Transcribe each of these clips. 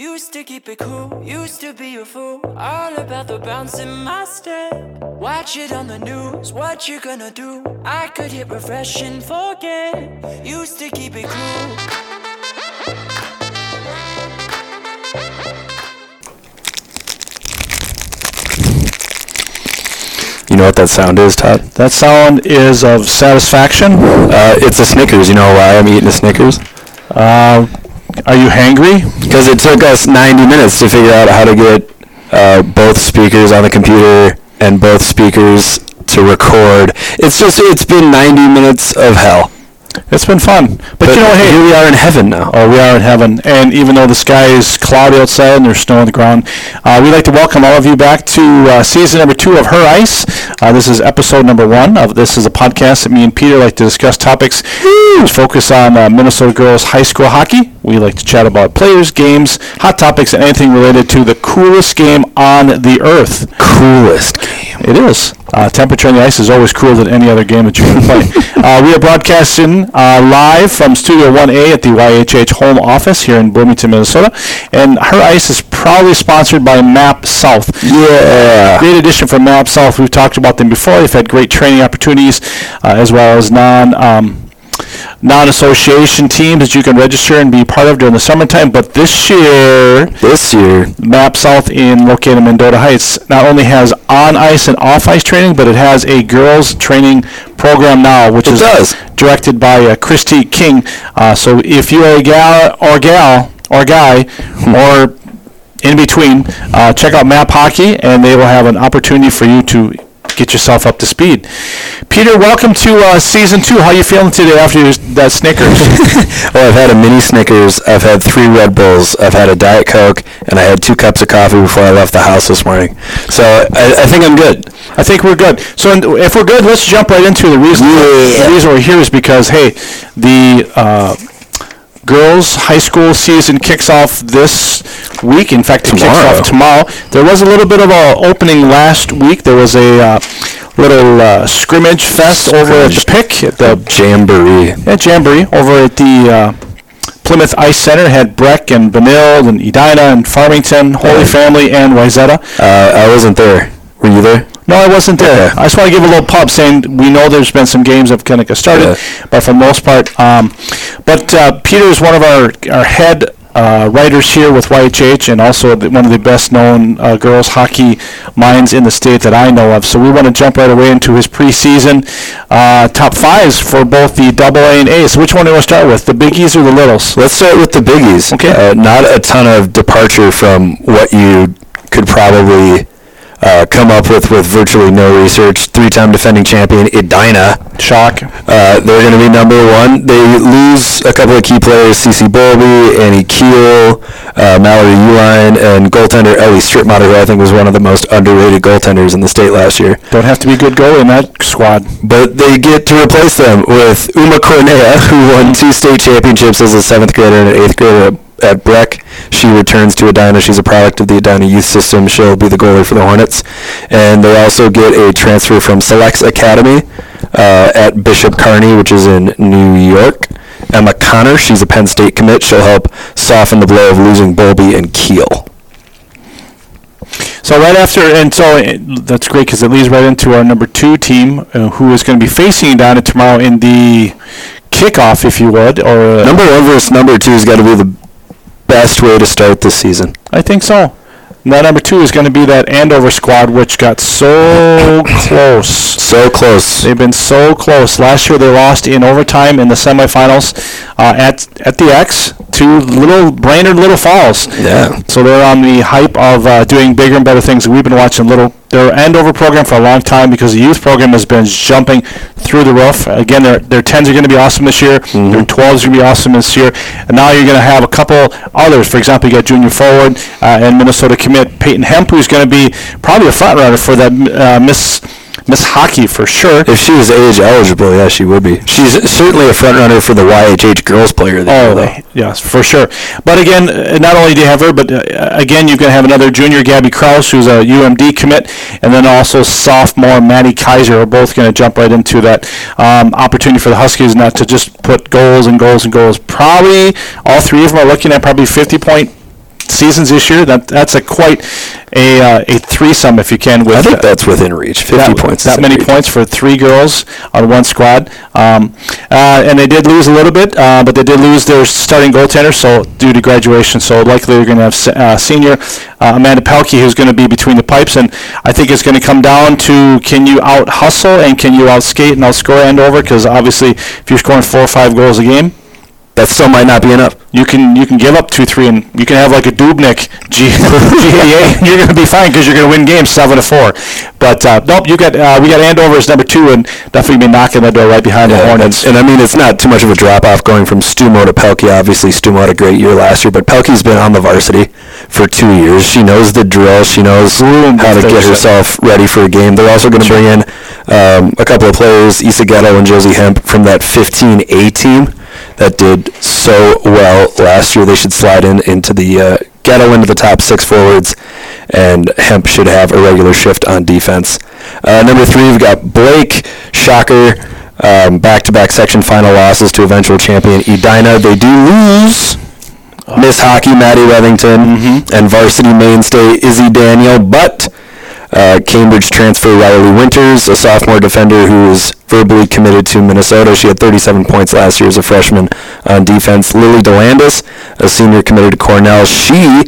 Used to keep it cool, used to be a fool. All about the bounce in my step. Watch it on the news, what you gonna do? I could hit refresh and forget. Used to keep it cool. You know what that sound is, Todd? That sound is of satisfaction. Uh, it's a Snickers. You know why I'm eating a Snickers? Uh, are you hangry? Because it took us 90 minutes to figure out how to get uh, both speakers on the computer and both speakers to record. It's just, it's been 90 minutes of hell. It's been fun. But, you know, hey, here we are in heaven now. Oh, we are in heaven. And even though the sky is cloudy outside and there's snow on the ground, uh, we'd like to welcome all of you back to uh, season number two of Her Ice. Uh, this is episode number one of this is a podcast that me and Peter like to discuss topics which focus on uh, Minnesota girls high school hockey. We like to chat about players, games, hot topics, and anything related to the coolest game on the earth. Coolest game. It is. Uh, temperature on the ice is always cooler than any other game that you can play. uh, we are broadcasting uh, live from Studio 1A at the YHH home office here in Bloomington, Minnesota. And Her Ice is proudly sponsored by Map South. Yeah. Great addition from Map South. We've talked about them before. They've had great training opportunities uh, as well as non. Um, non-association teams that you can register and be part of during the summertime. But this year, This year, Map South in located in Mendota Heights not only has on ice and off ice training, but it has a girls training program now, which It is does. directed by uh, Christy King. Uh, so if you're a gal or gal or guy or in between, uh, check out Map Hockey, and they will have an opportunity for you to get yourself up to speed. Peter, welcome to uh, season two. How you feeling today after your, that Snickers? well, I've had a mini Snickers, I've had three Red Bulls, I've had a Diet Coke, and I had two cups of coffee before I left the house this morning. So I, I think I'm good. I think we're good. So if we're good, let's jump right into the reason. Yeah. The reason we're here is because hey, the uh, girls' high school season kicks off this week. In fact, it kicks Tomorrow. off tomorrow. There was a little bit of a opening last week. There was a uh, little uh, scrimmage fest over at the Pick at the Jamboree. yeah, Jamboree over at the uh, Plymouth Ice Center. Had Breck and Benilde and Edina and Farmington, Holy. Family, and Wayzata. Uh, I wasn't there. Were you there? No, I wasn't there. Okay. I just want to give a little pub saying we know there's been some games of got started, but for the most part, um, but uh, Peter is one of our our head uh, writers here with YHH, and also the, one of the best known uh, girls hockey minds in the state that I know of. So we want to jump right away into his preseason uh, top fives for both the double A and A. So which one do we want to start with, the biggies or the littles? Let's start with the biggies. Okay. Uh, not a ton of departure from what you could probably uh, come up with with virtually no research. Three-time defending champion Edina. Shock. Uh, they're going to be number one. They lose a couple of key players: Cece Bolby, Annie Keel, uh, Mallory Uline, and goaltender Ellie Stripmatter, who I think was one of the most underrated goaltenders in the state last year. Don't have to be good goalie in that squad. But they get to replace them with Uma Corniea, who won two state championships as a seventh grader and an eighth grader at, Breck. She returns to Edina. She's a product of the Edina youth system. She'll be the goalie for the Hornets. And they also get a transfer from Selects Academy uh, at Bishop Kearney, which is in New York. Emma Connor, she's a Penn State commit. She'll help soften the blow of losing Bolby and Keel. So right after, and so uh, that's great because it leads right into our number two team, uh, who is going to be facing Edina tomorrow in the kickoff, if you would, or uh, Number one versus number two has got to be the best way to start this season. I think so. And number two is going to be that Andover squad, which got so close. So close. They've been so close. Last year they lost in overtime in the semifinals uh, at at the X to Little Brainerd Little Falls. Yeah. So they're on the hype of uh, doing bigger and better things. We've been watching little their Andover program for a long time because the youth program has been jumping through the roof. Again, their their tens are going to be awesome this year. Their twelves are going to be awesome this year. And now you're going to have a couple others. For example, you got junior forward uh, and Minnesota commit Peyton Hemp, who's going to be probably a front runner for that uh, Miss Miss Hockey for sure. If she was age eligible, yeah, she would be. She's certainly a front runner for the YHH girls player. There, Oh, though. yes, for sure. But again, not only do you have her, but uh, again, you're going to have another junior, Gabby Kraus, who's a UMD commit, and then also sophomore Maddie Kaiser are both going to jump right into that um, opportunity for the Huskies not to just put goals and goals and goals. Probably all three of them are looking at probably 50 point seasons this year. That that's a quite a uh, a threesome, if you can. With I think that's within reach. 50 that, points. That many reach. points for three girls on one squad. Um, uh, and they did lose a little bit, uh, but they did lose their starting goaltender, so due to graduation. So likely they're going to have se- uh, senior uh, Amanda Pelkey, who's going to be between the pipes. And I think it's going to come down to can you out hustle and can you out skate and out outscore Andover? Because obviously, if you're scoring four or five goals a game, That still might not be enough. you can you can give up two three and you can have like a Dubnyk G, GAA you're going to be fine because you're going to win games seven to four. But uh, nope, you got uh, we got Andover as number two and definitely be knocking the door right behind the Yeah, and, Hornets. and I mean, it's not too much of a drop off going from Stumo to Pelkey. Obviously, Stumo had a great year last year, but Pelkey's been on the varsity for two years. She knows the drill. She knows how to get herself ready for a game. They're also going to bring in um, a couple of players, Issa Ghetto and Josie Hemp, from that 15A team that did so well last year. They should slide in into the uh, Ghetto into the top six forwards, and Hemp should have a regular shift on defense. Uh, number three, we've got Blake Shocker. Um, back-to-back section final losses to eventual champion Edina. They do lose Miss Hockey Maddie Revington and varsity mainstay Izzy Daniel, but uh, Cambridge transfer Riley Winters, a sophomore defender who is verbally committed to Minnesota. She had 37 points last year as a freshman on defense. Lily Delianedis, a senior committed to Cornell. She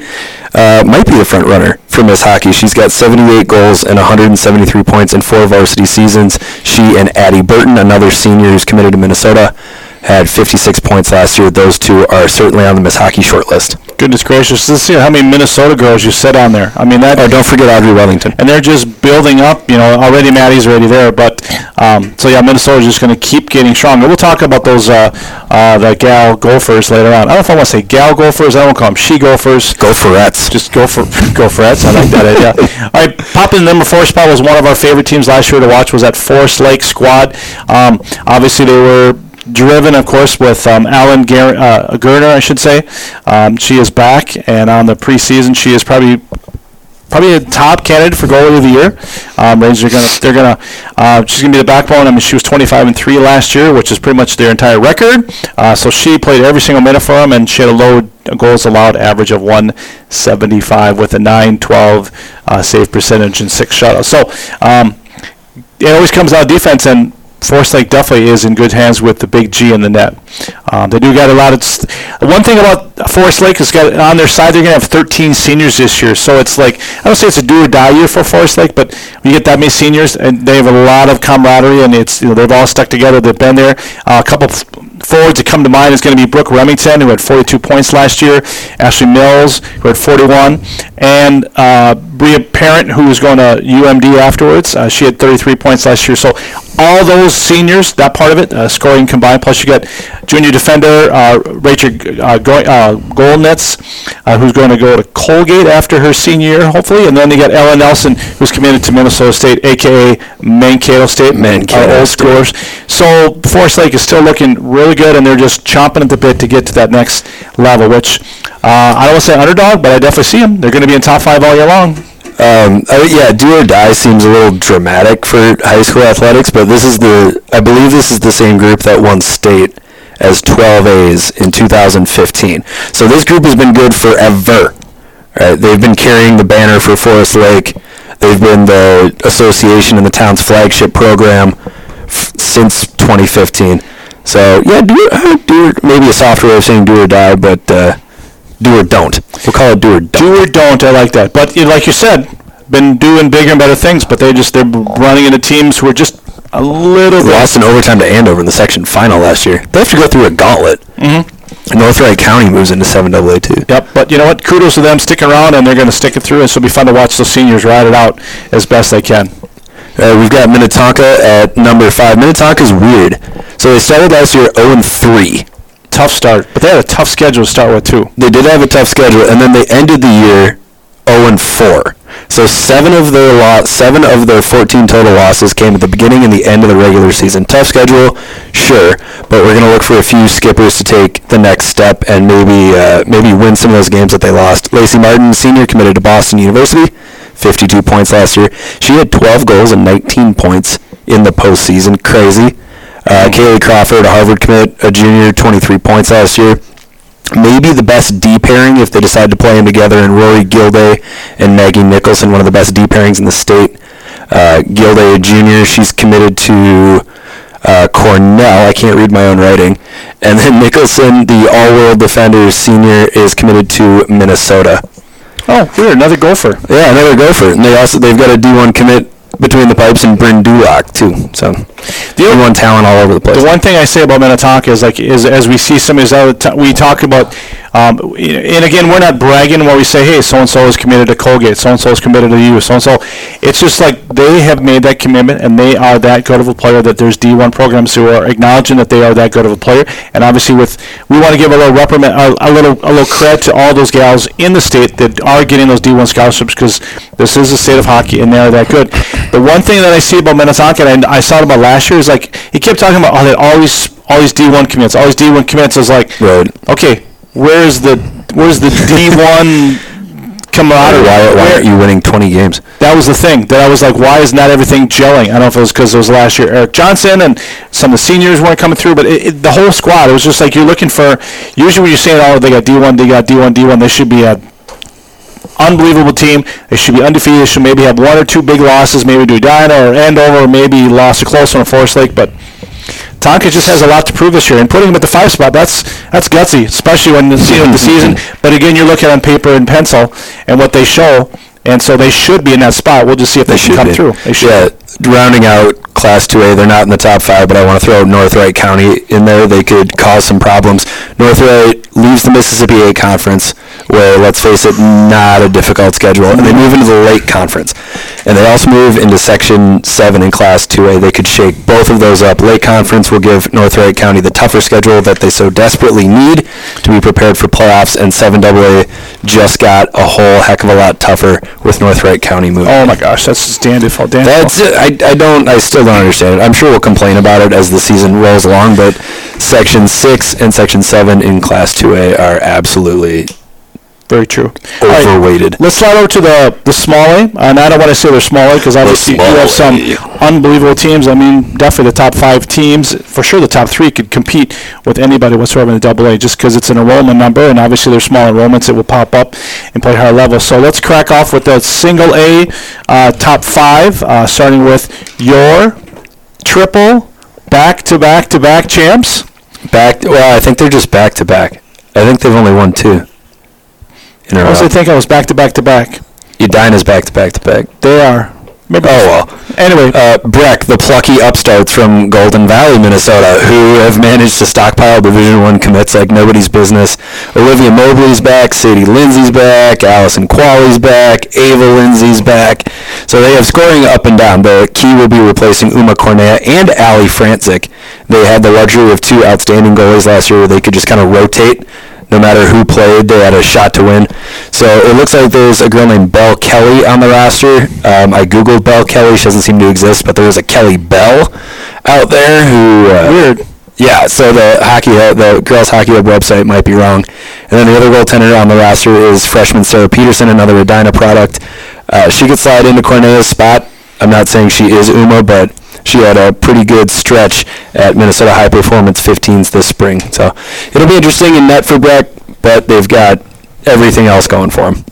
uh, might be the front runner for Miss Hockey. She's got 78 goals and 173 points in four varsity seasons. She and Addie Burton, another senior who's committed to Minnesota, had 56 points last year. Those two are certainly on the Miss Hockey shortlist. Goodness gracious, let's see how many Minnesota girls you set on there. I mean that. Oh, don't forget Audrey Wellington. and they're just building up. You know, already Maddie's already there, but um, so yeah, Minnesota's just going to keep getting stronger. We'll talk about those uh, uh, the gal golfers later on. I don't know if I want to say gal golfers. I don't call them she golfers. Go for Reds. Just go for go for it. I like that idea. All right, popping number four spot was one of our favorite teams last year to watch. Was that Forest Lake squad? Um, obviously, they were driven, of course, with um, Alan Gar- uh, Gerner, I should say. Um, she is back, and on the preseason, she is probably probably a top candidate for goalie of the year. Um, Rangers are gonna they're gonna uh, she's gonna be the backbone. I mean, she was 25 and three last year, which is pretty much their entire record. Uh, so she played every single minute for them, and she had a low goals allowed average of 175 with a 912 uh, save percentage and six shutouts. So um, it always comes out defense and. Forest Lake definitely is in good hands with the big G in the net. Um, they do got a lot of. St- one thing about Forest Lake is got on their side they're going to have 13 seniors this year, so it's like I don't say it's a do or die year for Forest Lake, but you get that many seniors and they have a lot of camaraderie and it's you know they've all stuck together. They've been there. Uh, a couple forwards that come to mind is going to be Brooke Remington, who had 42 points last year, Ashley Mills, who had 41, and uh, Bria Parent, who was going to UMD afterwards. Uh, she had 33 points last year. So all those seniors, that part of it, uh, scoring combined, plus you got junior defender uh, Rachel uh, Go- uh, Golnitz, uh, who's going to go to Colgate after her senior year, hopefully, and then they got Ellen Nelson, who's committed to Minnesota State, aka Mankato State, Mankato our old State. scores. So Forest Lake is still looking really good, and they're just chomping at the bit to get to that next level. Which uh, I don't want to say underdog, but I definitely see them. They're going to be in top five all year long. Um, yeah, do or die seems a little dramatic for high school athletics, but this is the, I believe this is the same group that won state as 12As in 2015. So this group has been good forever. Right? They've been carrying the banner for Forest Lake. They've been the association and the town's flagship program f- since 2015. So yeah, do, uh, do maybe a softer way of saying do or die, but uh, do or don't. We'll call it do or don't. Do or don't, I like that. But you know, like you said, been doing bigger and better things, but they just they're running into teams who are just a little bit. lost in overtime to Andover in the section final last year. They have to go through a gauntlet. Mm-hmm. North Wright County moves into 7AA too. Yep, but you know what? Kudos to them sticking around, and they're going to stick it through. And so it'll be fun to watch those seniors ride it out as best they can. Uh, we've got Minnetonka at number five. Minnetonka's weird. So they started last year 0 and 3. Tough start, but they had a tough schedule to start with too. They did have a tough schedule, and then they ended the year 0 and 4. So seven of their lo- seven of their 14 total losses came at the beginning and the end of the regular season. Tough schedule, sure, but we're going to look for a few skippers to take the next step and maybe uh, maybe win some of those games that they lost. Lacey Martin, senior, committed to Boston University, 52 points last year. She had 12 goals and 19 points in the postseason. Crazy. Uh, Kaylee Crawford, a Harvard commit, a junior, 23 points last year. maybe the best D pairing if they decide to play them together, and Rory Guilday and Maggie Nicholson, one of the best D pairings in the state. Uh, Guilday a Jr., she's committed to uh, Cornell. I can't read my own writing. And then Nicholson, the all-world defender senior, is committed to Minnesota. Oh, weird. Another gopher. Yeah, another gopher. And they also they've got a D1 commit between the pipes and Bryn Dulock too. So the D1 talent all over the place. The one thing I say about Minnetonka is like is as we see some of these other t- we talk about, um, and again we're not bragging where we say hey so and so is committed to Colgate, so and so is committed to you, so and so. It's just like they have made that commitment and they are that good of a player that there's D1 programs who are acknowledging that they are that good of a player. And obviously with we want to give a little reprimand, a, a little a little credit to all those gals in the state that are getting those D1 scholarships because this is the state of hockey and they are that good. The one thing that I see about Minnetonka, and I, I saw it about last year, is like he kept talking about oh, that all these all these D1 commits, always D1 commits. I was like, Right. okay, where's the where's the D1 camaraderie? why, why aren't you winning 20 games? that was the thing that I was like, why is not everything gelling? I don't know if it was because it was last year Eric Johnson and some of the seniors weren't coming through, but it, it, the whole squad, it was just like you're looking for. Usually, when you're saying, oh, they got D1, they got D1, D1, they should be a unbelievable team. They should be undefeated. They should maybe have one or two big losses, maybe to Edina or Andover, or maybe lost a close one to Forest Lake, but. Tonka just has a lot to prove this year, and putting him at the five spot, that's that's gutsy, especially when the, you know, the season. But again, you're looking on paper and pencil and what they show, and so they should be in that spot. We'll just see if they, can come be. through. They should. Yeah, rounding out Class 2A, they're not in the top five, but I want to throw North Wright County in there. They could cause some problems. North Wright leaves the Mississippi 8 Conference, where, let's face it, not a difficult schedule, and they move into the late Conference. And they also move into Section 7 in Class 2A. They could shake both of those up. Late Conference will give North Wright County the tougher schedule that they so desperately need to be prepared for playoffs, and 7AA just got a whole heck of a lot tougher with North Wright County moving. Oh my gosh, that's just Danville. Danville. That's it. I, I don't I still don't understand it. I'm sure we'll complain about it as the season rolls along, but section six and section seven in class two A are absolutely very true. All right, overweighted. Let's slide over to the the small A, and I don't want to say they're small A because obviously you have some unbelievable teams. I mean, definitely the top five teams, for sure the top three could compete with anybody whatsoever in the double A just because it's an enrollment number, and obviously there's small enrollments that will pop up and play higher level. So let's crack off with the single A uh, top five, uh, starting with your triple back to back to back champs. Back well, I think they're just back to back. I think they've only won two. In a I was row. I think I was back to back to back. Edina's back to back to back. They are. Maybe Oh well. Anyway, Uh, Breck, the plucky upstarts from Golden Valley, Minnesota, who have managed to stockpile Division One commits like nobody's business. Olivia Mobley's back, Sadie Lindsay's back, Allison Qualley's back, Ava Lindsay's back. So they have scoring up and down. The key will be replacing Uma Corniea and Ali Frantzik. They had the luxury of two outstanding goalies last year where they could just kind of rotate no matter who played, they had a shot to win. So it looks like there's a girl named Belle Kelly on the roster. Um, I googled Belle Kelly; she doesn't seem to exist, but there is a Kelly Bell out there who. Uh, Weird. Yeah, so the hockey, the girls hockey hub website might be wrong. And then the other goaltender on the roster is freshman Sarah Peterson, another Edina product. Uh, she could slide into Corniea's spot. I'm not saying she is Uma, but she had a pretty good stretch at Minnesota High Performance 15s this spring. So it'll be interesting in net for Breck, but they've got everything else going for them.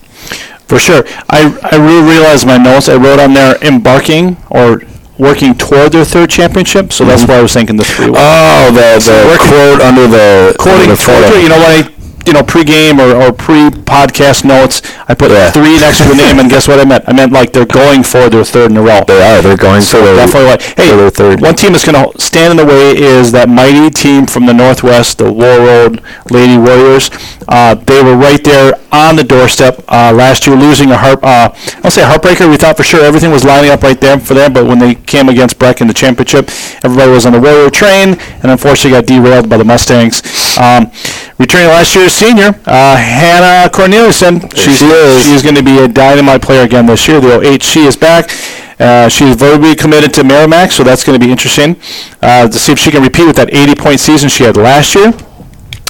For sure. I, I really realized my notes. I wrote on there embarking or working toward their third championship, so that's mm-hmm. why I was thinking the three. Oh, the, So the working- quote under the Quoting under the toward you know what I, you know, pre-game or, or pre-podcast notes, I put Yeah. three next to the name, and guess what I meant? I meant like they're going for their third in a row. They are. They're going So for their, definitely like, hey, their third. one team that's going to stand in the way is that mighty team from the Northwest, the Warroad Lady Warriors. Uh, they were right there on the doorstep uh, last year, losing a heart. Uh, I'll say a heartbreaker. We thought for sure everything was lining up right there for them, but when they came against Breck in the championship, everybody was on the Warrior train, and unfortunately got derailed by the Mustangs. Um, returning last year's senior, uh, Hannah Corneliuson. She's she is. she's going to be a dynamite player again this year. The 08, she is back. Uh, she's verbally committed to Merrimack, so that's going to be interesting uh, to see if she can repeat with that 80-point season she had last year.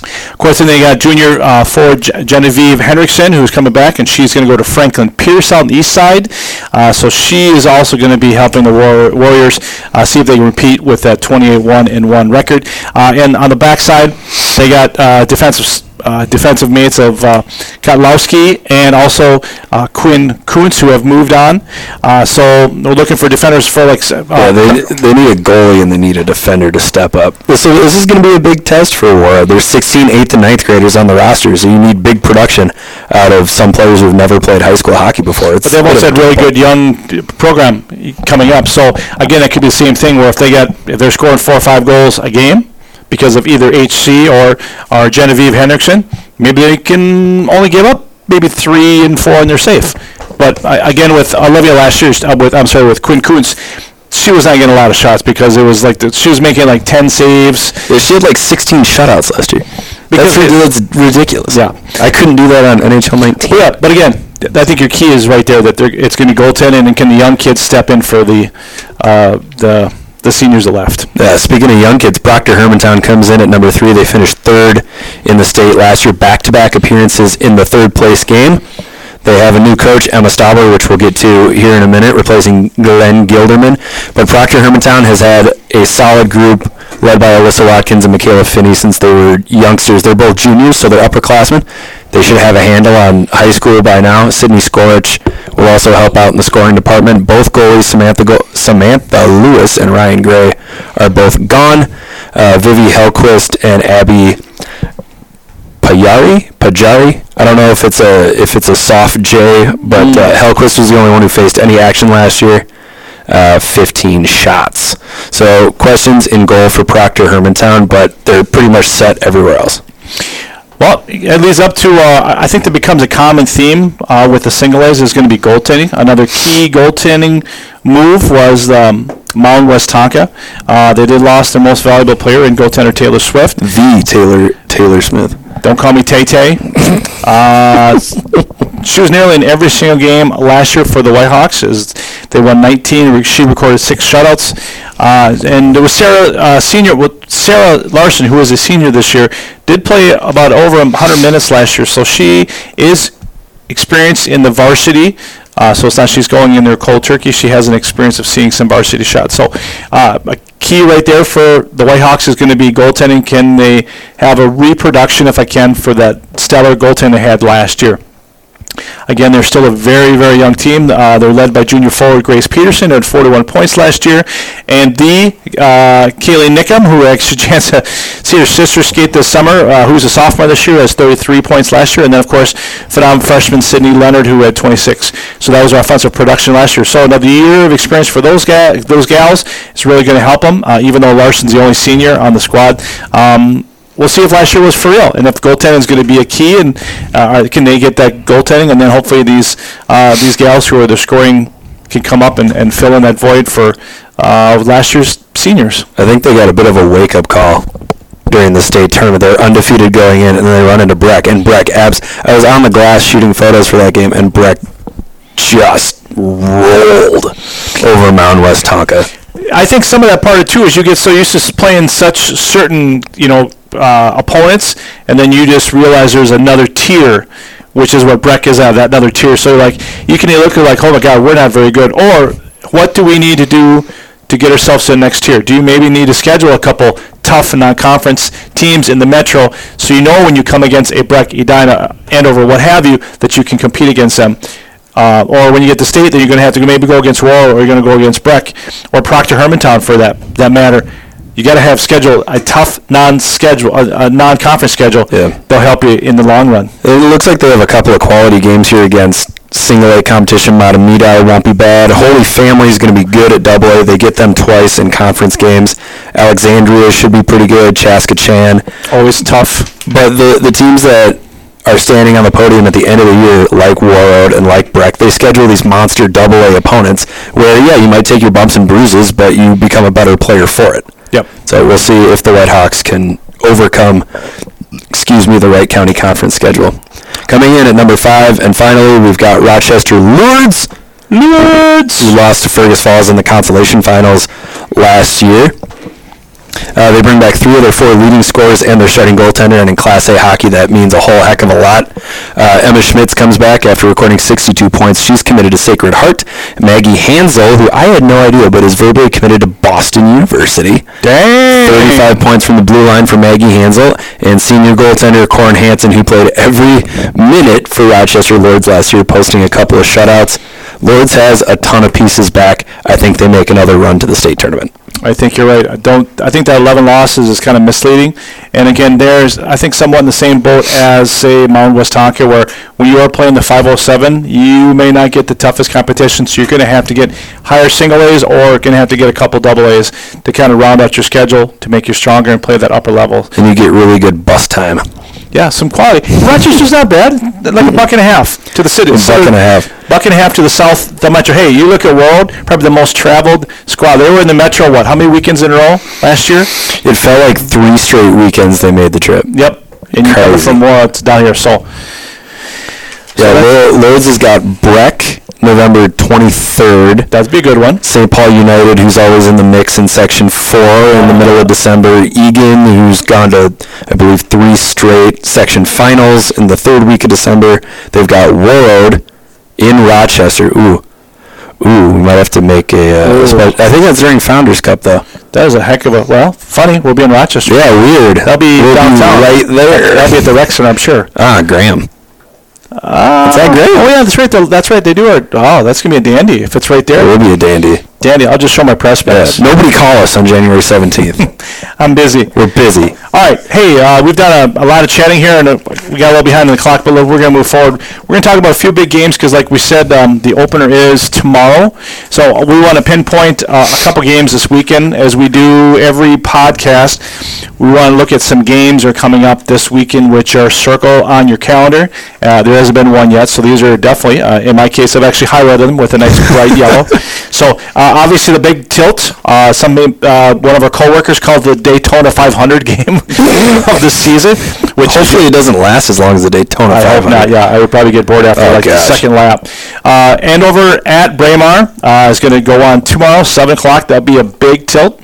Of course, then they got junior uh, forward Ge- Genevieve Henriksen, who's coming back, and she's going to go to Franklin Pierce out on the east side. Uh, so she is also going to be helping the War- Warriors uh, see if they can repeat with that 28-1 and 1 record. Uh, and on the backside, they got uh, defensive uh, defensive mates of uh, Kotlowski and also uh, Quinn Kuntz, who have moved on. Uh, so we're looking for defenders for like. Uh, Yeah, they, they need a goalie and they need a defender to step up. So this is going to be a big test for Aurora. There's 16 8th and 9th graders on the roster, so you need big production out of some players who've never played high school hockey before. It's But they've also had really good young uh, program coming up. So again, it could be the same thing where if they get if they're scoring four or five goals a game because of either HC or or Genevieve Hendrickson, maybe they can only give up maybe three and four and they're safe. But I, again, with Olivia last year, uh, with I'm sorry, with Quinn Kuntz, she was not getting a lot of shots because it was like the, she was making like ten saves. Yeah, she had like 16 shutouts last year. Because that's, that's ridiculous. Yeah. I couldn't do that on NHL 19. But yeah, but again, I think your key is right there that they're, it's going to be goaltending, and can the young kids step in for the uh, the the seniors that left? Uh, speaking of young kids, Proctor Hermantown comes in at number three. They finished third in the state last year, back-to-back appearances in the third place game. They have a new coach, Emma Stauber, which we'll get to here in a minute, replacing Glenn Gilderman. But Proctor Hermantown has had a solid group led by Alyssa Watkins and Michaela Finney since they were youngsters. They're both juniors, so they're upperclassmen. They should have a handle on high school by now. Sydney Skorich will also help out in the scoring department. Both goalies, Samantha Go- Samantha Lewis and Ryan Gray, are both gone. Uh, Vivi Hellquist and Abby Pajari, Pajari. I don't know if it's a if it's a soft J, but uh, Hellquist was the only one who faced any action last year. Uh, 15 shots. So questions in goal for Proctor Hermantown, but they're pretty much set everywhere else. Well, it leads up to uh, I think that becomes a common theme uh, with the single A's is going to be goaltending. Another key goaltending move was um, Mound Westonka. Uh, they did lost their most valuable player in goaltender Taylor Swift. The Taylor Taylor Smith. Don't call me Tay Tay. Uh, she was nearly in every single game last year for the Whitehawks. As they won 19, she recorded six shutouts. Uh, and it was Sarah uh, senior. Well, Sarah Larson, who was a senior this year, did play about over 100 minutes last year. So she is experienced in the varsity. Uh, so it's not she's going in there cold turkey. She has an experience of seeing some varsity shots. So uh, a key right there for the Whitehawks is going to be goaltending. Can they have a reproduction, if I can, for that stellar goaltending they had last year? Again, they're still a very, very young team. Uh, they're led by junior forward Grace Peterson, who had 41 points last year, and the uh, Kaylee Nickham, who actually chance to see her sister skate this summer, uh, who's a sophomore this year, has 33 points last year, and then of course, phenomenal freshman Sydney Leonard, who had 26. So that was our offensive production last year. So another year of experience for those guys, those gals, is really going to help them. Uh, even though Larson's the only senior on the squad. Um, we'll see if last year was for real and if goaltending is going to be a key and uh, can they get that goaltending and then hopefully these uh, these gals who are the scoring can come up and, and fill in that void for uh, last year's seniors. I think they got a bit of a wake up call during the state tournament. They're undefeated going in, and then they run into Breck. And Breck abs. I was on the glass shooting photos for that game, and Breck just rolled over Mound Westonka. I think some of that part of it too is you get so used to playing such certain you know uh, opponents, and then you just realize there's another tier, which is what Breck is at that another tier. So like you can look at like, oh my God, we're not very good, or what do we need to do to get ourselves to the next tier? Do you maybe need to schedule a couple tough non-conference teams in the Metro so you know when you come against a Breck, Edina, Andover, what have you, that you can compete against them? Uh, or when you get to state, then you're going to have to maybe go against Royal, or you're going to go against Breck, or Proctor Hermantown for that that matter. You got to have schedule a tough non-schedule, a, a non-conference schedule. Yeah. They'll help you in the long run. It looks like they have a couple of quality games here against single A competition. Mahtomedi won't be bad. Holy Family is going to be good at double A. They get them twice in conference games. Alexandria should be pretty good. Chaska Chan. Always tough. But the the teams that are standing on the podium at the end of the year, like Warroad and like Breck, they schedule these monster double A opponents where, yeah, you might take your bumps and bruises, but you become a better player for it. Yep. So we'll see if the White Hawks can overcome, excuse me, the Wright County Conference schedule. Coming in at number five, and finally, we've got Rochester Lourdes. Lourdes! Who lost to Fergus Falls in the consolation finals last year. Uh, they bring back three of their four leading scorers and their starting goaltender, and in Class A hockey, that means a whole heck of a lot. Uh, Emma Schmitz comes back after recording 62 points. She's committed to Sacred Heart. Maggie Hansel, who I had no idea, but is verbally committed to Boston University. Dang. 35 points from the blue line for Maggie Hansel and senior goaltender Corin Hansen, who played every minute for Rochester Lourdes last year, posting a couple of shutouts. Lourdes has a ton of pieces back. I think they make another run to the state tournament. I think you're right. I don't. I think that 11 losses is kind of misleading. And again, there's I think somewhat in the same boat as say Mound Westonka, where when you are playing the 507, you may not get the toughest competition, so you're going to have to get higher single A's or going to have to get a couple double A's to kind of round out your schedule to make you stronger and play that upper level. And you get really good bus time. Yeah, some quality. Rochester's not bad. Like a buck and a half to the city. A buck and a half. Buck and a half to the south, the metro. Hey, you look at Warroad, probably the most traveled squad. They were in the metro. What? How many weekends in a row last year? It felt like three straight weekends they made the trip. Yep. And you Crazy. from uh, Warroad down here, so Yeah, that's- Lo- Lourdes has got Breck November 23rd. that'd be a good one. St. Paul United, who's always in the mix in Section 4 in the middle of December. Eagan, who's gone to, I believe, three straight section finals in the third week of December. They've got Warroad in Rochester. Ooh. Ooh, we might have to make a, uh. I think that's during Founders Cup, though. That is a heck of a well. Funny, we'll be in Rochester. Yeah, weird. That'll be We'll downtown. right there. That'll be at the rec center, I'm sure. Ah, Graham. Uh, Is that great? Oh yeah, that's right. That's right. They do it. Oh, that's gonna be a dandy if it's right there. It will be a dandy. Dandy. I'll just show my press pass. Nobody call us on January 17th. I'm busy. We're busy. All right. Hey, uh, we've done a, a lot of chatting here, and uh, we got a little behind on the clock, but look, we're going to move forward. We're going to talk about a few big games because, like we said, um, the opener is tomorrow. So we want to pinpoint uh, a couple games this weekend, as we do every podcast. We want to look at some games that are coming up this weekend, which are circle on your calendar. Uh, there hasn't been one yet, so these are definitely, uh, in my case, I've actually highlighted them with a nice bright yellow. So uh, obviously the big tilt. Uh, some uh, one of our coworkers called the Daytona 500 game of the season, which Hopefully it doesn't last as long as the Daytona I hope 500. not. Yeah, I would probably get bored after Oh, like the second lap. Uh, Andover at Braemar uh, is going to go on tomorrow, seven o'clock. That'll be a big tilt.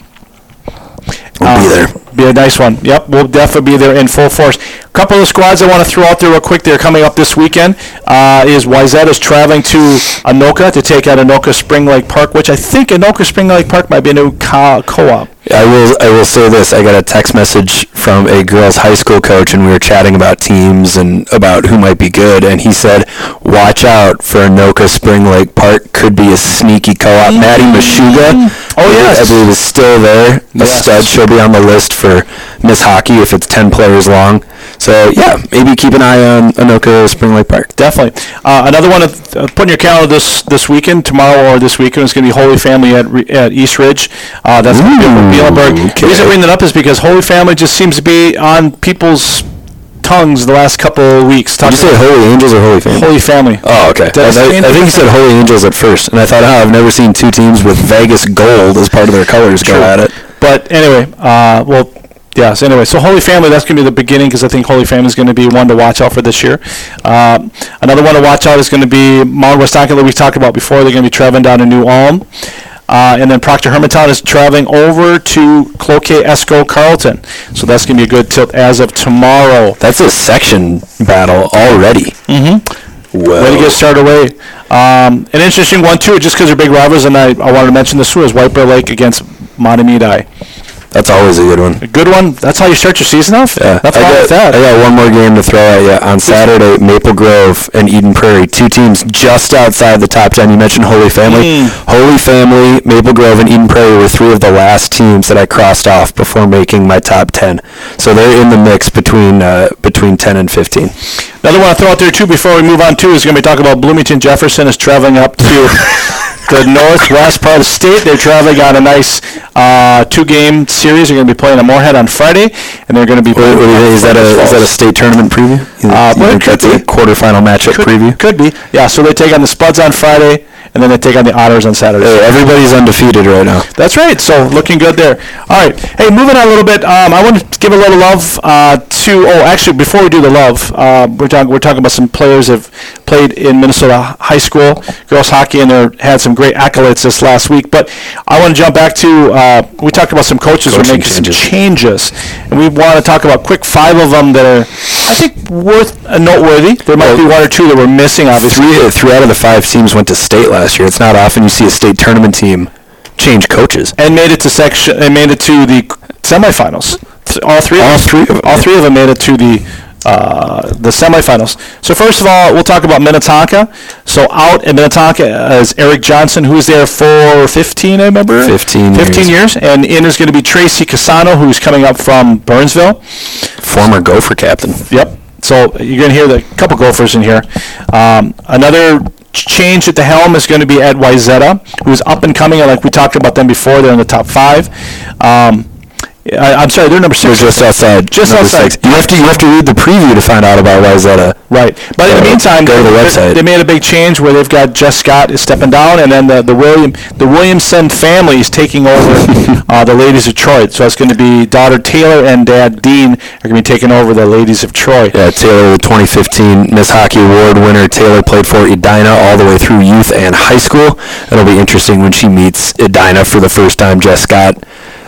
We'll be there. Be a nice one. Yep, we'll definitely be there in full force. A couple of squads I want to throw out there real quick. They're coming up this weekend. Uh, is Wayzata is traveling to Anoka to take out Anoka Spring Lake Park, which I think Anoka Spring Lake Park might be a new co- co-op. I will. I will say this. I got a text message from a girls' high school coach, and we were chatting about teams and about who might be good. And he said, "Watch out for Anoka Spring Lake Park. Could be a sneaky co-op." Maddie Mashuga, Oh, yes. I believe is still there. A Yes. stud. She'll be on the list for Miss Hockey if it's ten players long. So yeah, maybe keep an eye on Anoka Spring Lake Park. Definitely. Uh, another one, of, uh, put in your calendar this this weekend, tomorrow or this weekend, is going to be Holy Family at, Re- at East Ridge. Uh, that's going to be Muhlenberg. The reason I bring that up is because Holy Family just seems to be on people's tongues the last couple of weeks. Did you say Holy Angels or Holy Family? Holy Family. Oh, okay. I I, I, I think you said Holy Angels at first, and I thought, oh, I've never seen two teams with Vegas gold as part of their colors go at it. But anyway, uh, well, yes. Anyway, so Holy Family, that's going to be the beginning because I think Holy Family is going to be one to watch out for this year. Um, another one to watch out is going to be Mount that we talked about before. They're going to be traveling down to New Ulm. Uh, and then Proctor Hermantown is traveling over to Cloquet Esko Carlton. So that's going to be a good tilt as of tomorrow. That's a section battle already. Mm-hmm. Well, Way to get started away. Um, an interesting one, too, just because they're big rivals, and I, I wanted to mention this too, is White Bear Lake against Mahtomedi. That's always a good one. A good one. That's how you start your season off? Yeah, That's I got, with that. I got one more game to throw at you on Saturday. Maple Grove and Eden Prairie, two teams just outside the top ten. You mentioned Holy Family. Mm. Holy Family, Maple Grove, and Eden Prairie were three of the last teams that I crossed off before making my top ten. So they're in the mix between uh, between ten and fifteen. Another one I throw out there too before we move on too is going to be talking about Bloomington Jefferson is traveling up to the northwest part of the state. They're traveling on a nice uh, two-game series. They're going to be playing at Moorhead on Friday, and they're going to be. What, playing what do you think? Is that a is that a state tournament preview? You, Uh, you think could that's a be. quarterfinal matchup could, preview? Could be. Yeah. So they take on the Spuds on Friday, and then they take on the Otters on Saturday. Hey, everybody's undefeated right now. That's right. So looking good there. All right. Hey, moving on a little bit. Um, I want to give a little love uh, to. Oh, actually, before we do the love, uh, we're talking. We're talking about some players that have played in Minnesota high school girls hockey, and they had some great accolades this last week. But I want to jump back to. Uh, we talked about some coaches who are making some changes. changes, and we want to talk about quick five of them that are, I think, worth uh, noteworthy. There might be one or two that we're missing, obviously. Three, three out of the five teams went to state last year. It's not often you see a state tournament team change coaches. and made it to section and made it to the semifinals. Th- All three, All of them, three of all three of them made it to the uh, the semifinals. So first of all, we'll talk about Minnetonka. So out at Minnetonka is Eric Johnson, who was there for 15, I remember. 15 15 years. And in is going to be Tracy Casano, who's coming up from Burnsville. Former Gopher captain. Yep. So you're going to hear the couple Gophers in here. Um, another change at the helm is going to be Ed Wayzata, who's up and coming. Like we talked about them before, they're in the top five. Um, I, I'm sorry, they're number They're six. just outside. Just outside. six. You have to you have to read the preview to find out about Wayzata. Right. But in the Uh, meantime, go to the website. They made a big change where they've got Jess Scott is stepping down, and then the, the William the Williamson family is taking over uh, the ladies of Troy. So it's going to be daughter Taylor and dad Dean are going to be taking over the ladies of Troy. Yeah, Taylor, the 2015 Miss Hockey Award winner. Taylor played for Edina all the way through youth and high school. It'll be interesting when she meets Edina for the first time. Jess Scott,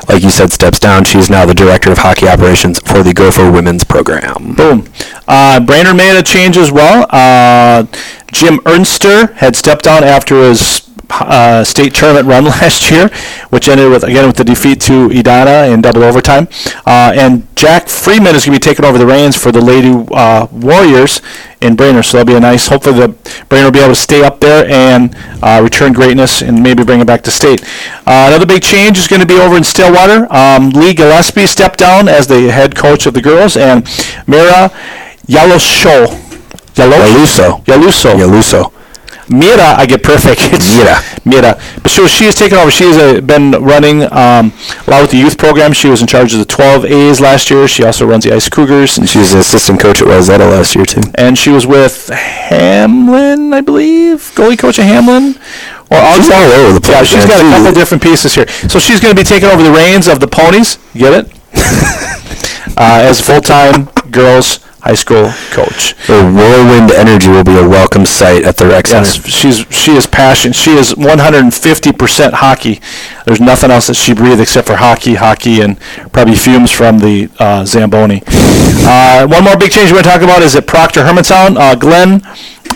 like you said, steps down. She's now the director of hockey operations for the Gopher women's program. Boom. Uh, Brainerd made a change as well. Uh, Jim Ernster had stepped down after his uh, state tournament run last year, which ended with again with the defeat to Edina in double overtime. Uh, and Jack Freeman is going to be taking over the reins for the Lady uh, Warriors in Brainerd. So that'll be a nice. Hopefully, the Brainerd will be able to stay up there and uh, return greatness and maybe bring it back to state. Uh, another big change is going to be over in Stillwater. Um, Lee Gillespie stepped down as the head coach of the girls, and Mira Yalosho. Yaluso. Yaluso. Yaluso. Mira, I get perfect. It's Mira. Mira. But she, she has taken over. She has uh, been running um, a lot with the youth program. She was in charge of the 12 A's last year. She also runs the Ice Cougars. And she was an assistant coach at Rosetta last year, too. And she was with Hamline, I believe, goalie coach at Hamline. Or She's all over the place. Yeah, she's got a couple different pieces here. So she's going to be taking over the reins of the ponies. Get it? uh, as full-time girls high school coach. The Whirlwind Energy will be a welcome sight at the rec Yes, she's she is passionate. She is 150% hockey. There's nothing else that she breathes except for hockey, hockey, and probably fumes from the uh, Zamboni. Uh, one more big change we're going to talk about is at Proctor Hermantown. Uh, Glenn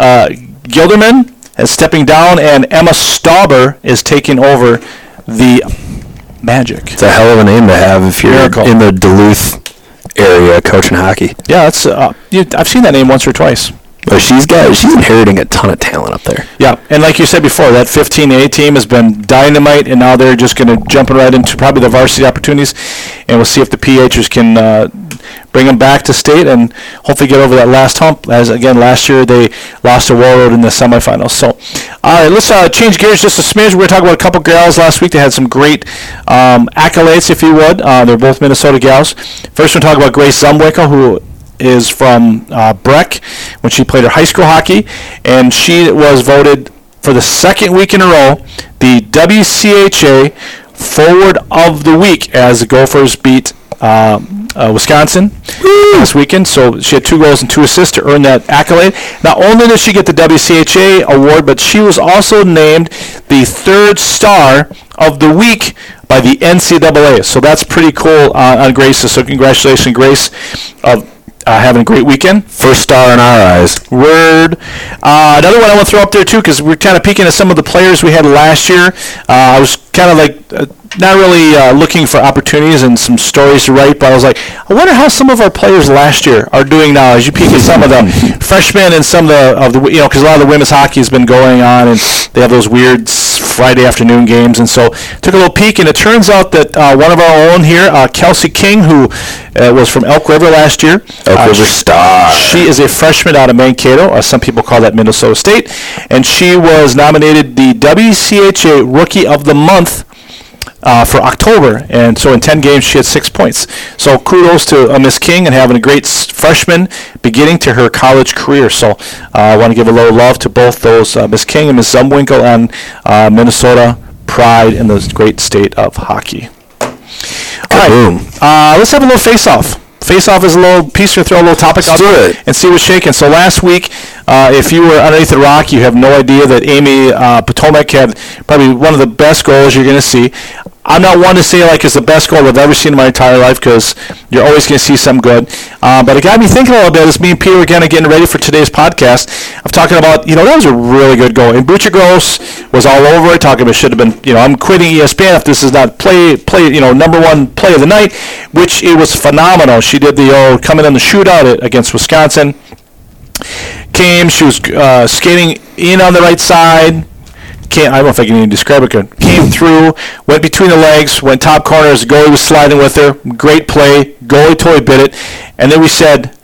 uh, Gilderman is stepping down, and Emma Stauber is taking over the Magic. It's a hell of a name to have if you're Miracle. in the Duluth area coaching hockey. Yeah, that's uh, I've seen that name once or twice. But she's got she's inheriting a ton of talent up there. Yeah, and like you said before, that 15A team has been dynamite, and now they're just going to jump right into probably the varsity opportunities, and we'll see if the PHers can uh, bring them back to state and hopefully get over that last hump. As again, last year they lost to Warroad in the semifinals. So, all right, let's uh, change gears just a smidge. We're going to talk about a couple gals last week that had some great um, accolades, if you would. Uh, they're both Minnesota gals. First, we'll talk about Grace Zumwinkle, who is from uh, Breck when she played her high school hockey, and she was voted for the second week in a row the WCHA Forward of the Week as the Gophers beat um, uh, Wisconsin this weekend. So she had two goals and two assists to earn that accolade. Not only did she get the WCHA award, but she was also named the third star of the week by the NCAA. So that's pretty cool uh, on Grace. So congratulations, Grace, of uh, having a great weekend. First star in our eyes. Word. Uh, another one I want to throw up there too, because we're kind of peeking at some of the players we had last year. Uh, I was kind of like uh, not really uh, looking for opportunities and some stories to write, but I was like, I wonder how some of our players last year are doing now. As you peek at some of the freshmen and some of the of the you know, because a lot of the women's hockey has been going on, and they have those weird Friday afternoon games, and so took a little peek, and it turns out that uh, one of our own here, uh, Kelsey King, who uh, was from Elk River last year, Elk uh, River Star. she is a freshman out of Mankato, or some people call that Minnesota State, and she was nominated the WCHA Rookie of the Month uh, for October, and so in 10 games she had six points. So kudos to uh, Miss King and having a great s- freshman beginning to her college career. So uh, I want to give a little love to both those uh, Miss King and Miss Zumwinkle and uh, Minnesota pride in the great state of hockey. All right, uh, let's have a little face-off. Face-off is a little piece to throw a little topic out Let's and see what's shaking. So last week, uh, if you were underneath the rock, you have no idea that Amy uh, Potomak had probably one of the best goals you're going to see. I'm not one to say like it's the best goal I've ever seen in my entire life because you're always going to see some good. Uh, but it got me thinking a little bit as me and Peter again getting ready for today's podcast. I'm talking about, you know, that was a really good goal. And Buchagros was all over it, talking about should have been, you know, I'm quitting ESPN if this is not play, play, you know, number one play of the night, which it was phenomenal. She did the old coming in the shootout against Wisconsin came. She was uh, skating in on the right side. Came, I don't know if I can even describe it. Came through, went between the legs, went top corners. Goalie was sliding with her. Great play. Goalie totally bit it. And then we said,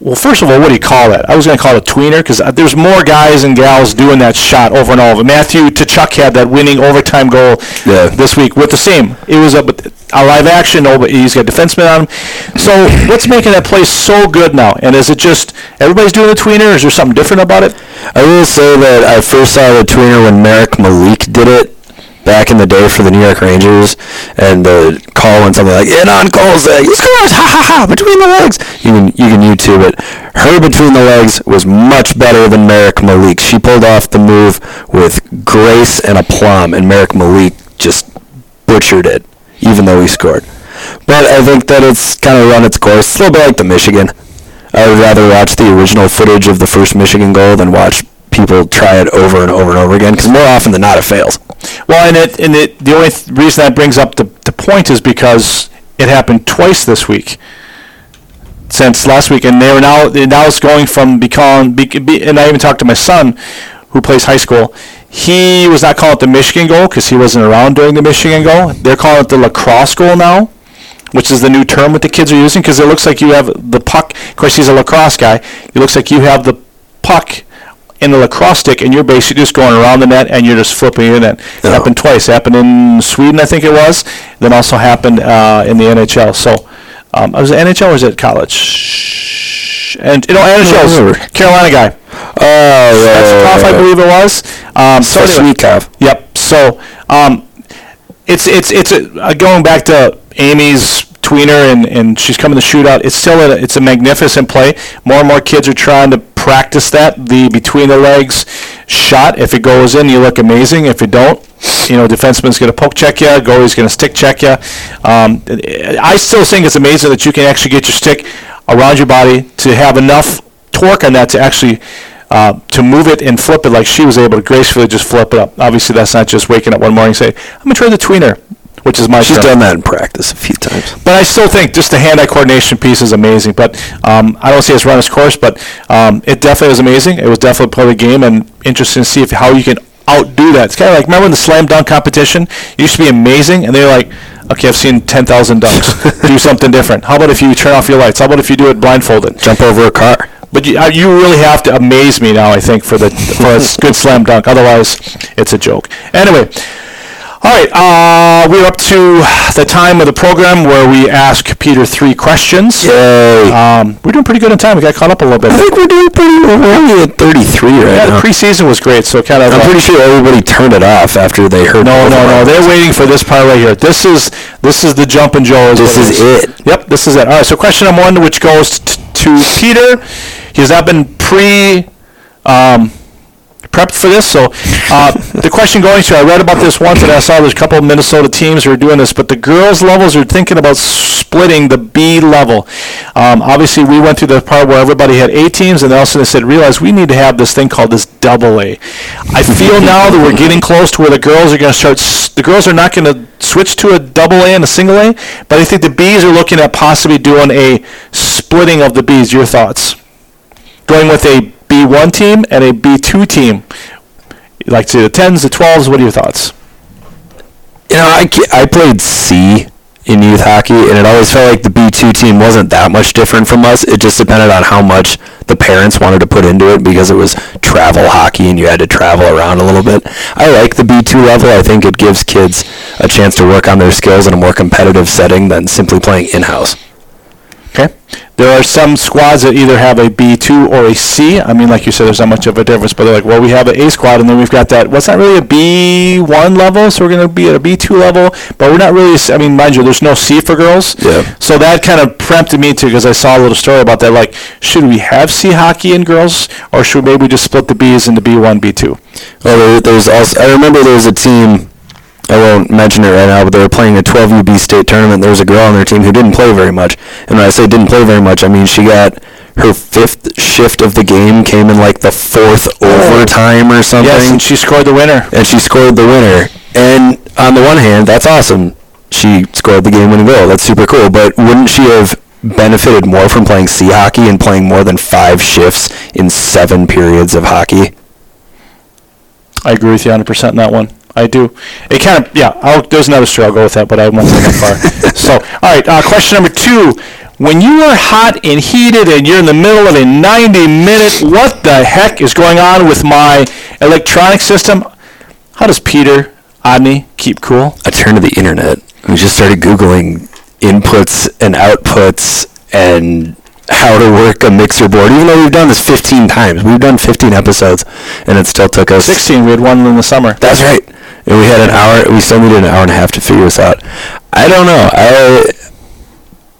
well, first of all, what do you call that? I was going to call it a tweener because uh, there's more guys and gals doing that shot over and over. Matthew Tkachuk had that winning overtime goal Yeah. this week with the same. It was a, a live action. Oh, but he's got defenseman on him. So what's making that play so good now? And is it just everybody's doing the tweener? Or is there something different about it? I will say that I first saw the tweener when Marek Malik did it back in the day for the New York Rangers, and the call went something like "In on Kolzig, he scores! Ha ha ha! Between the legs." You can you can YouTube it. Her between the legs was much better than Marek Malik. She pulled off the move with grace and aplomb, and Marek Malik just butchered it, even though he scored. But I think that it's kind of run its course. A little bit like the Michigan. I would rather watch the original footage of the first Michigan goal than watch people try it over and over and over again because more often than not it fails. Well, and it and it the only th- reason that brings up the, the point is because it happened twice this week. Since last week, and they're now now it's going from become be, be, and I even talked to my son, who plays high school. He was not calling it the Michigan goal because he wasn't around during the Michigan goal. They're calling it the lacrosse goal now, which is the new term that the kids are using because it looks like you have the puck. Of course, he's a lacrosse guy. It looks like you have the puck in the lacrosse stick, and you're basically just going around the net and you're just flipping it in. It happened twice. happened in Sweden, I think it was. Then also happened uh, in the NHL. So, um, I was it NHL or was it college? And you know, NHL Carolina guy. Oh, yeah, That's yeah, tough, yeah, I believe it was. Um, so anyway. Yep. So um, it's it's it's a, uh, going back to Amy's tweener and, and she's coming to shootout. It's still a, it's a magnificent play. More and more kids are trying to practice that the between the legs shot. If it goes in, you look amazing. If it don't, you know, defenseman's going to poke check you, goalie's going to stick check you. Um, I still think it's amazing that you can actually get your stick around your body to have enough torque on that to actually uh, to move it and flip it like she was able to gracefully just flip it up. Obviously, that's not just waking up one morning and say, "I'm gonna try the tweener," which is my She's done that in practice a few times. But I still think just the hand-eye coordination piece is amazing. But um, I don't see it's run its course, but um, it definitely was amazing. It was definitely part of the game, and interesting to see if how you can outdo that. It's kind of like remember when the slam dunk competition it used to be amazing, and they were like, "Okay, I've seen ten thousand dunks. do something different. How about if you turn off your lights? How about if you do it blindfolded?" Jump over a car. But you, uh, you really have to amaze me now, I think, for the for a good slam dunk. Otherwise, it's a joke. Anyway, all right, uh, we're up to the time of the program where we ask Peter three questions. Yay. Um, we're doing pretty good in time. We got caught up a little bit. I think we're doing pretty well. We're only at 33 right Yeah, the preseason was great, so kind of. I'm uh, pretty sure everybody turned it off after they heard. no, no, no. They're waiting for this part right here. This is this is the jump and Joe. This is it. Yep, this is it. All right. So question number one, which goes t- to Peter. He's not been pre. Um, prepped for this. So uh, the question going to, I read about this once and I saw there's a couple of Minnesota teams who are doing this, but the girls levels are thinking about splitting the B level. Um, obviously, we went through the part where everybody had A teams, and then also they said, realize we need to have this thing called this double A. I feel now that we're getting close to where the girls are going to start, s- the girls are not going to switch to a double A and a single A, but I think the Bs are looking at possibly doing a splitting of the Bs. Your thoughts? going with a B1 team and a B2 team. You like to see the 10s, the 12s. What are your thoughts? You know, I, I played C in youth hockey, and it always felt like the B2 team wasn't that much different from us. It just depended on how much the parents wanted to put into it because it was travel hockey and you had to travel around a little bit. I like the B2 level. I think it gives kids a chance to work on their skills in a more competitive setting than simply playing in-house. Okay. There are some squads that either have a B2 or a C. I mean, like you said, there's not much of a difference, but they're like, well, we have an A squad, and then we've got that. What's well, not really a B1 level, so we're going to be at a B2 level, but we're not really. I mean, mind you, there's no C for girls. Yeah. So that kind of prompted me to, because I saw a little story about that. Like, should we have C hockey in girls, or should we maybe just split the Bs into B1, B2? Well, there, there's also. I remember there was a team I won't mention it right now, but they were playing a 12UB state tournament. There was a girl on their team who didn't play very much. And when I say didn't play very much, I mean she got her fifth shift of the game came in like the fourth oh. overtime or something. Yes, and she scored the winner. And she scored the winner. And on the one hand, that's awesome. She scored the game-winning goal. That's super cool. But wouldn't she have benefited more from playing C hockey and playing more than five shifts in seven periods of hockey? I agree with you 100% on that one. I do. It kind of, yeah, I'll, there's another story. I'll go with that, but I won't go that far. so, all right, uh, question number two. When you are hot and heated and you're in the middle of a 90 minute, what the heck is going on with my electronic system? How does Peter Odney keep cool? I turned to the internet. We just started Googling inputs and outputs and how to work a mixer board. Even though we've done this 15 times, we've done 15 episodes, and it still took us 16. We had one in the summer. That's right and we had an hour. We still needed an hour and a half to figure this out. I don't know. I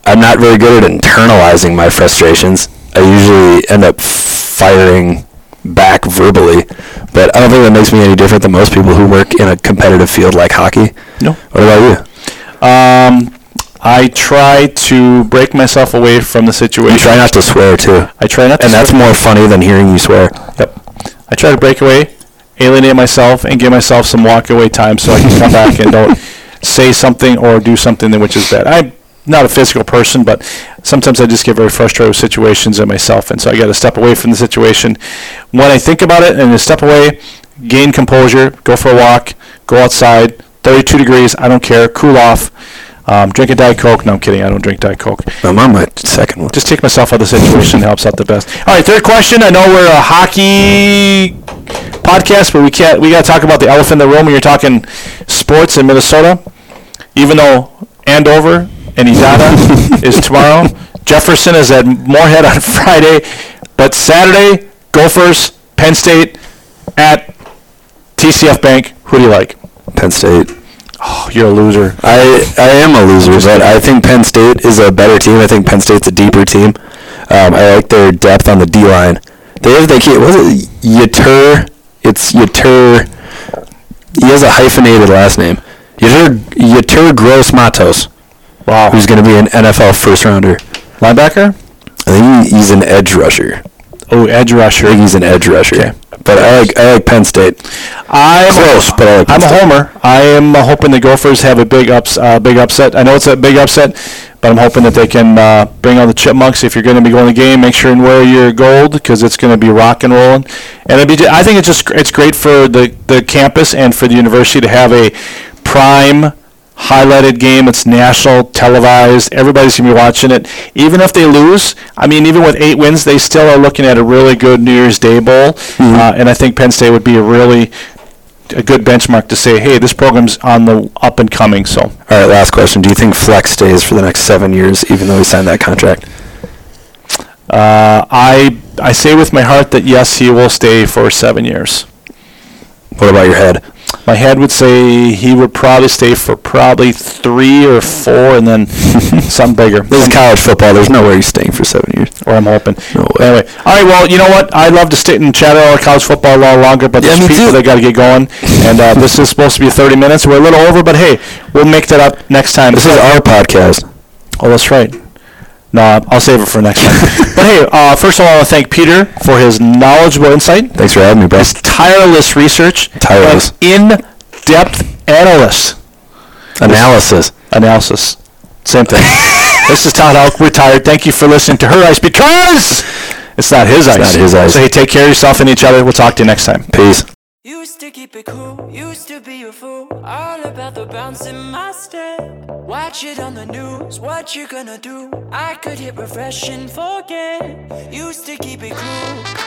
I'm not very good at internalizing my frustrations. I usually end up firing back verbally, but I don't think that makes me any different than most people who work in a competitive field like hockey. No. What about you? Um, I try to break myself away from the situation. You try not to swear too. I try not, and that's more funny than hearing you swear. Yep. I try to break away alienate myself and give myself some walk away time so I can come back and don't say something or do something which is bad. I'm not a physical person, but sometimes I just get very frustrated with situations and myself, and so I got to step away from the situation. When I think about it and I step away, gain composure, go for a walk, go outside, 32 degrees, I don't care, cool off um, drink a Diet Coke. No, I'm kidding. I don't drink Diet Coke. I'm on my second one. Just take myself out of the situation helps out the best. All right, third question. I know we're a hockey podcast, but we can't. We got to talk about the elephant in the room when you're talking sports in Minnesota. Even though Andover and Edina is tomorrow, Jefferson is at Moorhead on Friday, but Saturday, Gophers, Penn State at TCF Bank. Who do you like? Penn State. Oh, you're a loser. I, I am a loser, but I think Penn State is a better team. I think Penn State's a deeper team. Um, I like their depth on the D line. They have the kid. Was it Yetur? It's Yetur. He has a hyphenated last name. Yetur Yetur Gross Matos. Wow. Who's going to be an NFL first rounder? Linebacker. I think he's an edge rusher. Oh, edge rusher. I think he's an edge rusher. Okay. But I like I like Penn State. I'm close, but I like I'm State. a homer. I am uh, hoping the Gophers have a big ups, uh, big upset. I know it's a big upset, but I'm hoping that they can uh, bring on the Chipmunks. If you're going to be going to the game, make sure and wear your gold because it's going to be rock and rolling. And it'd be, I think it's just it's great for the the campus and for the university to have a prime highlighted game. It's national televised. Everybody's gonna be watching it. Even if they lose, I mean, even with eight wins, they still are looking at a really good New Year's Day bowl. Mm-hmm. Uh, and I think Penn State would be a really a good benchmark to say, hey, this program's on the up and coming. So, all right, last question: Do you think Fleck stays for the next seven years, even though he signed that contract? Uh, I I say with my heart that yes, he will stay for seven years. What about your head? My head would say he would probably stay for probably three or four, and then something bigger. This is college football. There's no way he's staying for seven years. Or I'm hoping. No way. Anyway, all right. Well, you know what? I'd love to stay and chat about college football a lot longer, but yeah, there's people too. that got to get going, and uh, this is supposed to be 30 minutes. We're a little over, but hey, we'll make that up next time. This is our podcast. Oh, that's right. No, I'll save it for next time. but hey, uh, first of all, I want to thank Peter for his knowledgeable insight. Thanks for having me, bro. His tireless research. Tireless. In depth analysis. Analysis. Analysis. Same thing. this is Todd Elk, retired. Thank you for listening to Her Ice because it's not his it's ice. not his ice. So hey, take care of yourself and each other. We'll talk to you next time. Peace. Used to keep it cool, used to be a fool. All about the bounce in my step. Watch it on the news, what you gonna do? I could hit refresh and forget. Used to keep it cool.